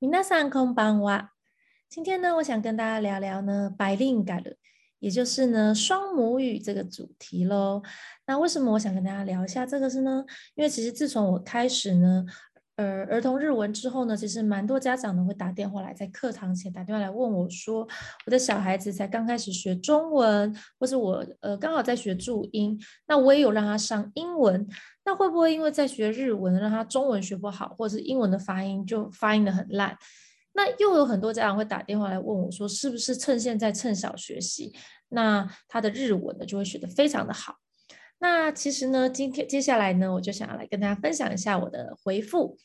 皆さんこんばんは。今天呢，我想跟大家聊聊呢，白令改了，也就是呢，双母语这个主题喽。那为什么我想跟大家聊一下这个是呢？因为其实自从我开始呢， 呃，儿童日文之后呢，其实蛮多家长呢会打电话来，在课堂前打电话来问我说，我的小孩子才刚开始学中文，或是我呃刚好在学注音，那我也有让他上英文。那会不会因为在学日文，让他中文学不好，或是英文的发音就发音的很烂？那又有很多家长会打电话来问我，说是不是趁现在趁小学习，那他的日文呢就会学得非常的好？那其实呢，今天接下来呢，我就想要来跟大家分享一下我的回复。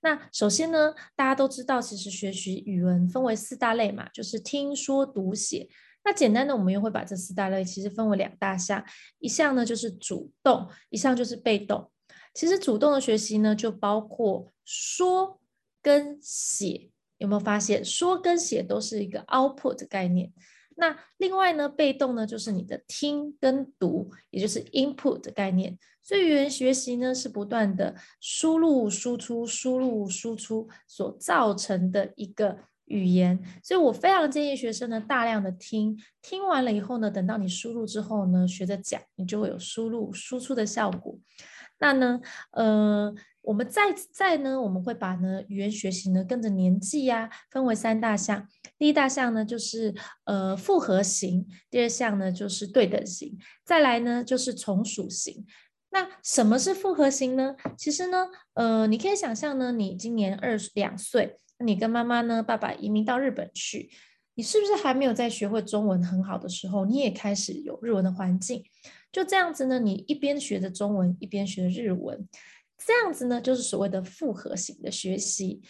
那首先呢，大家都知道，其实学习语文分为四大类嘛，就是听说读写。那简单的，我们又会把这四大类其实分为两大项，一项呢就是主动，一项就是被动。其实主动的学习呢，就包括说跟写，有没有发现说跟写都是一个 output 的概念？那另外呢，被动呢就是你的听跟读，也就是 input 的概念。所以语言学习呢是不断的输入输出、输入输出所造成的一个。语言，所以我非常建议学生呢大量的听，听完了以后呢，等到你输入之后呢，学着讲，你就会有输入输出的效果。那呢，呃，我们再再呢，我们会把呢语言学习呢跟着年纪呀分为三大项。第一大项呢就是呃复合型，第二项呢就是对等型，再来呢就是从属型。那什么是复合型呢？其实呢，呃，你可以想象呢，你今年二两岁。你跟妈妈呢？爸爸移民到日本去，你是不是还没有在学会中文很好的时候，你也开始有日文的环境？就这样子呢，你一边学着中文，一边学日文，这样子呢，就是所谓的复合型的学习。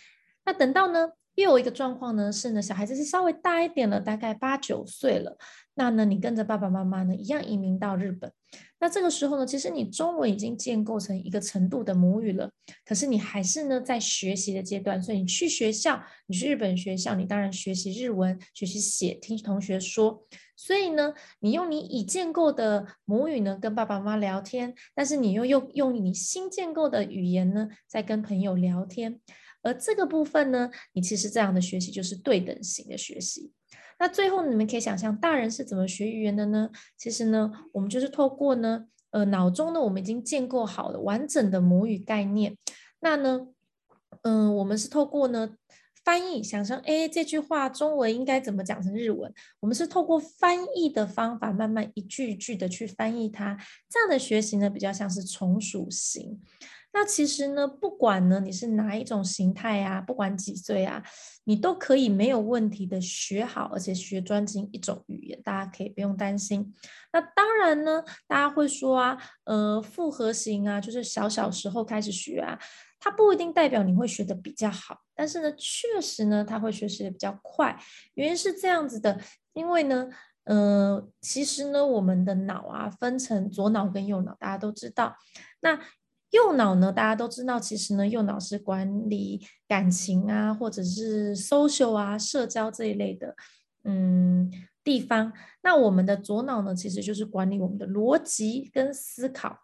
那等到呢，又有一个状况呢，是呢，小孩子是稍微大一点了，大概八九岁了，那呢，你跟着爸爸妈妈呢，一样移民到日本。那这个时候呢，其实你中文已经建构成一个程度的母语了，可是你还是呢在学习的阶段。所以你去学校，你去日本学校，你当然学习日文，学习写，听同学说。所以呢，你用你已建构的母语呢跟爸爸妈妈聊天，但是你又用用你新建构的语言呢在跟朋友聊天。而这个部分呢，你其实这样的学习就是对等型的学习。那最后你们可以想象，大人是怎么学语言的呢？其实呢，我们就是透过呢，呃，脑中呢，我们已经建构好了完整的母语概念。那呢，嗯，我们是透过呢翻译，想象，哎，这句话中文应该怎么讲成日文？我们是透过翻译的方法，慢慢一句一句的去翻译它。这样的学习呢，比较像是从属型。那其实呢，不管呢你是哪一种形态啊，不管几岁啊，你都可以没有问题的学好，而且学专精一种语言，大家可以不用担心。那当然呢，大家会说啊，呃，复合型啊，就是小小时候开始学啊，它不一定代表你会学的比较好，但是呢，确实呢，它会学习的比较快。原因是这样子的，因为呢，呃，其实呢，我们的脑啊分成左脑跟右脑，大家都知道，那。右脑呢，大家都知道，其实呢，右脑是管理感情啊，或者是 social 啊、社交这一类的，嗯，地方。那我们的左脑呢，其实就是管理我们的逻辑跟思考。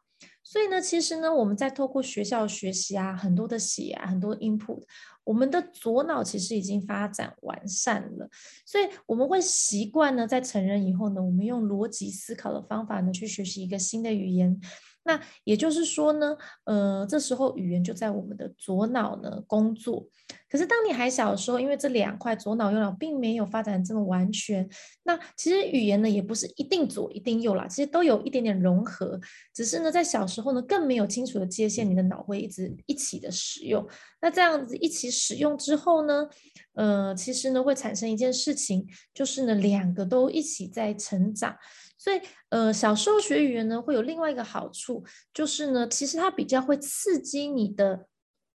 所以呢，其实呢，我们在透过学校学习啊，很多的写啊，很多 input，我们的左脑其实已经发展完善了。所以我们会习惯呢，在成人以后呢，我们用逻辑思考的方法呢，去学习一个新的语言。那也就是说呢，呃，这时候语言就在我们的左脑呢工作。可是当你还小的时候，因为这两块左脑右脑并没有发展这么完全，那其实语言呢也不是一定左一定右啦，其实都有一点点融合。只是呢，在小时候呢更没有清楚的界限，你的脑会一直一起的使用。那这样子一起使用之后呢，呃，其实呢会产生一件事情，就是呢两个都一起在成长。所以，呃，小时候学语言呢，会有另外一个好处，就是呢，其实它比较会刺激你的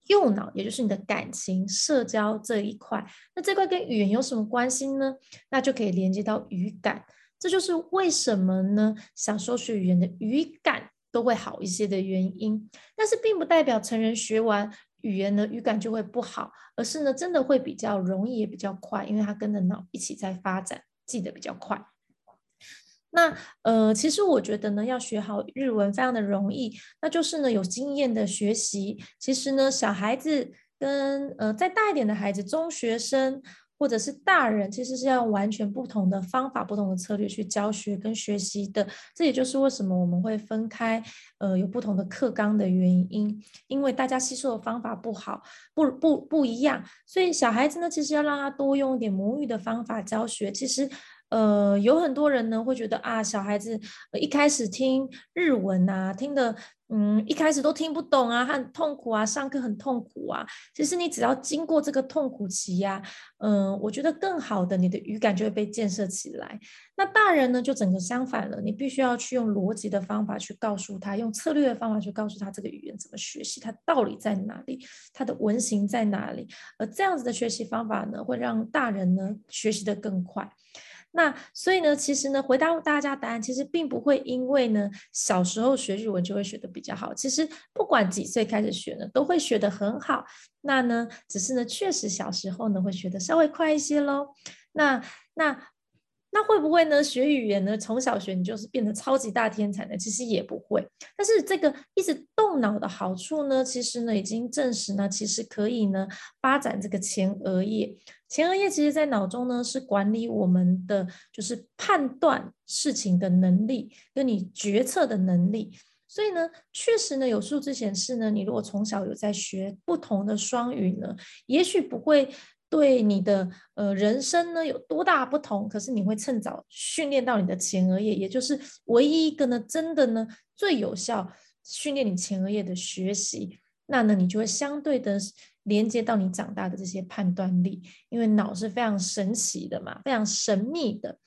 右脑，也就是你的感情、社交这一块。那这块跟语言有什么关系呢？那就可以连接到语感。这就是为什么呢？小时候学语言的语感都会好一些的原因。但是，并不代表成人学完语言呢，语感就会不好，而是呢，真的会比较容易，也比较快，因为它跟着脑一起在发展，记得比较快。那呃，其实我觉得呢，要学好日文非常的容易，那就是呢有经验的学习。其实呢，小孩子跟呃再大一点的孩子，中学生。或者是大人，其实是要用完全不同的方法、不同的策略去教学跟学习的。这也就是为什么我们会分开，呃，有不同的课纲的原因。因为大家吸收的方法不好，不不不一样，所以小孩子呢，其实要让他多用一点母语的方法教学。其实。呃，有很多人呢会觉得啊，小孩子一开始听日文啊，听的嗯，一开始都听不懂啊，很痛苦啊，上课很痛苦啊。其实你只要经过这个痛苦期呀，嗯，我觉得更好的，你的语感就会被建设起来。那大人呢，就整个相反了，你必须要去用逻辑的方法去告诉他，用策略的方法去告诉他这个语言怎么学习，它道理在哪里，它的文型在哪里。而这样子的学习方法呢，会让大人呢学习的更快。那所以呢，其实呢，回答大家答案，其实并不会因为呢小时候学日文就会学的比较好。其实不管几岁开始学呢，都会学的很好。那呢，只是呢，确实小时候呢会学的稍微快一些喽。那那。那会不会呢？学语言呢？从小学你就是变得超级大天才呢？其实也不会。但是这个一直动脑的好处呢，其实呢已经证实呢，其实可以呢发展这个前额叶。前额叶其实在脑中呢是管理我们的就是判断事情的能力，跟你决策的能力。所以呢，确实呢有数字显示呢，你如果从小有在学不同的双语呢，也许不会。对你的呃人生呢有多大不同？可是你会趁早训练到你的前额叶，也就是唯一一个呢，真的呢最有效训练你前额叶的学习。那呢，你就会相对的连接到你长大的这些判断力，因为脑是非常神奇的嘛，非常神秘的。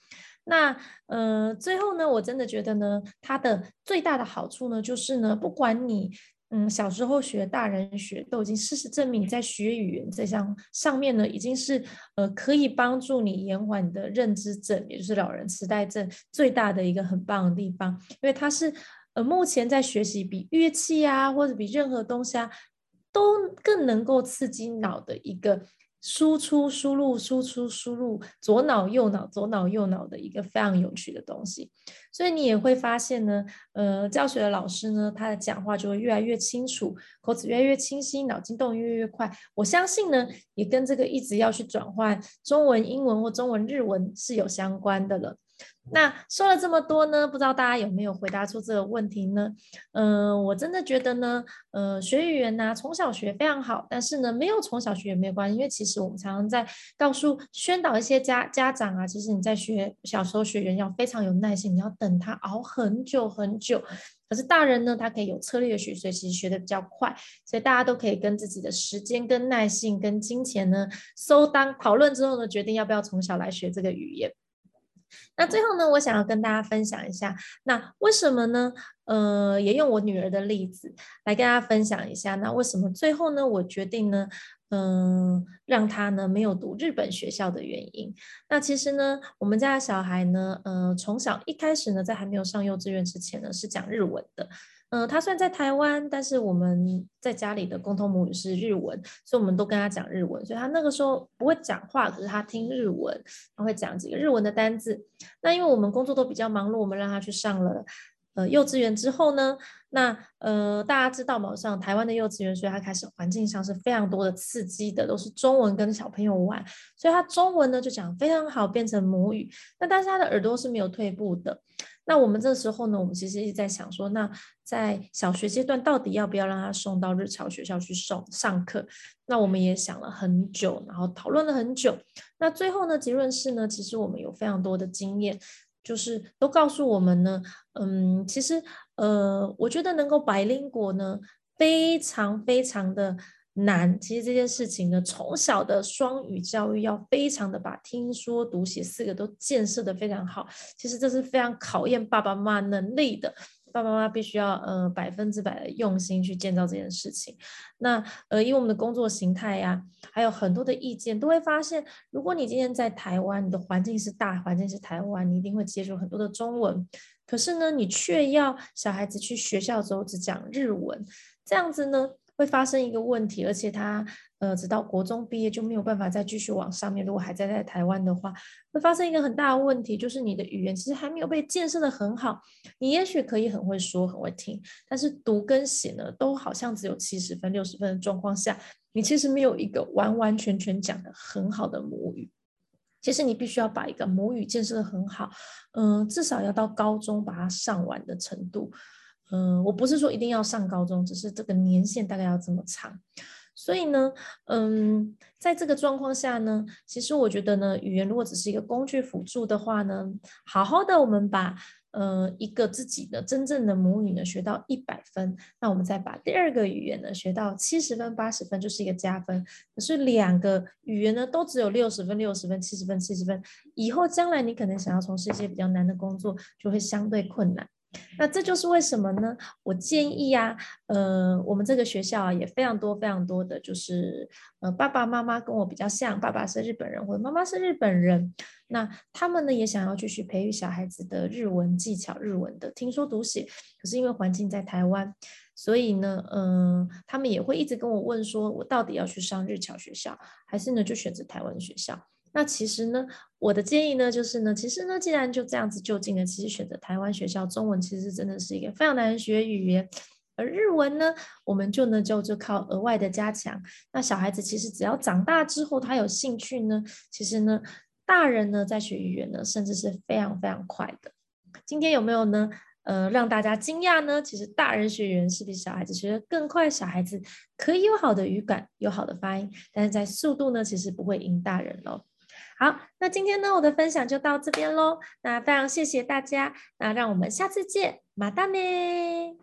那呃，最后呢，我真的觉得呢，它的最大的好处呢，就是呢，不管你。嗯，小时候学，大人学，都已经事实证明，在学语言这项上面呢，已经是呃可以帮助你延缓你的认知症，也就是老人痴呆症最大的一个很棒的地方，因为它是呃目前在学习比乐器啊，或者比任何东西啊，都更能够刺激脑的一个。输出、输入、输出、输入，左脑、右脑、左脑、右脑的一个非常有趣的东西。所以你也会发现呢，呃，教学的老师呢，他的讲话就会越来越清楚，口齿越来越清晰，脑筋动越越快。我相信呢，也跟这个一直要去转换中文、英文或中文、日文是有相关的了。那说了这么多呢，不知道大家有没有回答出这个问题呢？嗯，我真的觉得呢，呃，学语言呢，从小学非常好，但是呢，没有从小学也没有关系，因为其实我们常常在告诉、宣导一些家家长啊，其实你在学小时候学语言要非常有耐心，你要等他熬很久很久。可是大人呢，他可以有策略的学，所以其实学的比较快，所以大家都可以跟自己的时间、跟耐性、跟金钱呢，收当讨论之后呢，决定要不要从小来学这个语言。那最后呢，我想要跟大家分享一下，那为什么呢？呃，也用我女儿的例子来跟大家分享一下，那为什么最后呢，我决定呢，嗯，让她呢没有读日本学校的原因。那其实呢，我们家的小孩呢，呃，从小一开始呢，在还没有上幼稚园之前呢，是讲日文的。嗯，他虽然在台湾，但是我们在家里的共同母语是日文，所以我们都跟他讲日文。所以他那个时候不会讲话，可是他听日文，他会讲几个日文的单字。那因为我们工作都比较忙碌，我们让他去上了呃幼稚园之后呢，那呃大家知道嘛，上台湾的幼稚园，所以他开始环境上是非常多的刺激的，都是中文跟小朋友玩，所以他中文呢就讲非常好，变成母语。那但是他的耳朵是没有退步的。那我们这时候呢，我们其实一直在想说，那在小学阶段到底要不要让他送到日侨学校去送上课？那我们也想了很久，然后讨论了很久。那最后呢，结论是呢，其实我们有非常多的经验，就是都告诉我们呢，嗯，其实呃，我觉得能够百灵果呢，非常非常的。难，其实这件事情呢，从小的双语教育要非常的把听说读写四个都建设的非常好。其实这是非常考验爸爸妈妈能力的，爸爸妈妈必须要呃百分之百的用心去建造这件事情。那呃，因为我们的工作形态呀，还有很多的意见，都会发现，如果你今天在台湾，你的环境是大环境是台湾，你一定会接触很多的中文。可是呢，你却要小孩子去学校之后只讲日文，这样子呢？会发生一个问题，而且他呃直到国中毕业就没有办法再继续往上面。如果还在在台湾的话，会发生一个很大的问题，就是你的语言其实还没有被建设的很好。你也许可以很会说很会听，但是读跟写呢都好像只有七十分六十分的状况下，你其实没有一个完完全全讲的很好的母语。其实你必须要把一个母语建设的很好，嗯，至少要到高中把它上完的程度，嗯，我不是说一定要上高中，只是这个年限大概要这么长。所以呢，嗯，在这个状况下呢，其实我觉得呢，语言如果只是一个工具辅助的话呢，好好的我们把。呃，一个自己的真正的母语呢，学到一百分，那我们再把第二个语言呢学到七十分、八十分，就是一个加分。可是两个语言呢，都只有六十分、六十分、七十分、七十分，以后将来你可能想要从事一些比较难的工作，就会相对困难。那这就是为什么呢？我建议呀，呃，我们这个学校啊也非常多非常多的就是，呃，爸爸妈妈跟我比较像，爸爸是日本人或者妈妈是日本人，那他们呢也想要继续培育小孩子的日文技巧，日文的听说读写。可是因为环境在台湾，所以呢，嗯，他们也会一直跟我问说，我到底要去上日侨学校，还是呢就选择台湾学校？那其实呢，我的建议呢，就是呢，其实呢，既然就这样子就近的，其实选择台湾学校，中文其实真的是一个非常难学语言，而日文呢，我们就呢就就靠额外的加强。那小孩子其实只要长大之后，他有兴趣呢，其实呢，大人呢在学语言呢，甚至是非常非常快的。今天有没有呢？呃，让大家惊讶呢？其实大人学语言是比小孩子学的更快，小孩子可以有好的语感，有好的发音，但是在速度呢，其实不会赢大人喽。好，那今天呢，我的分享就到这边喽。那非常谢谢大家，那让我们下次见，马达呢。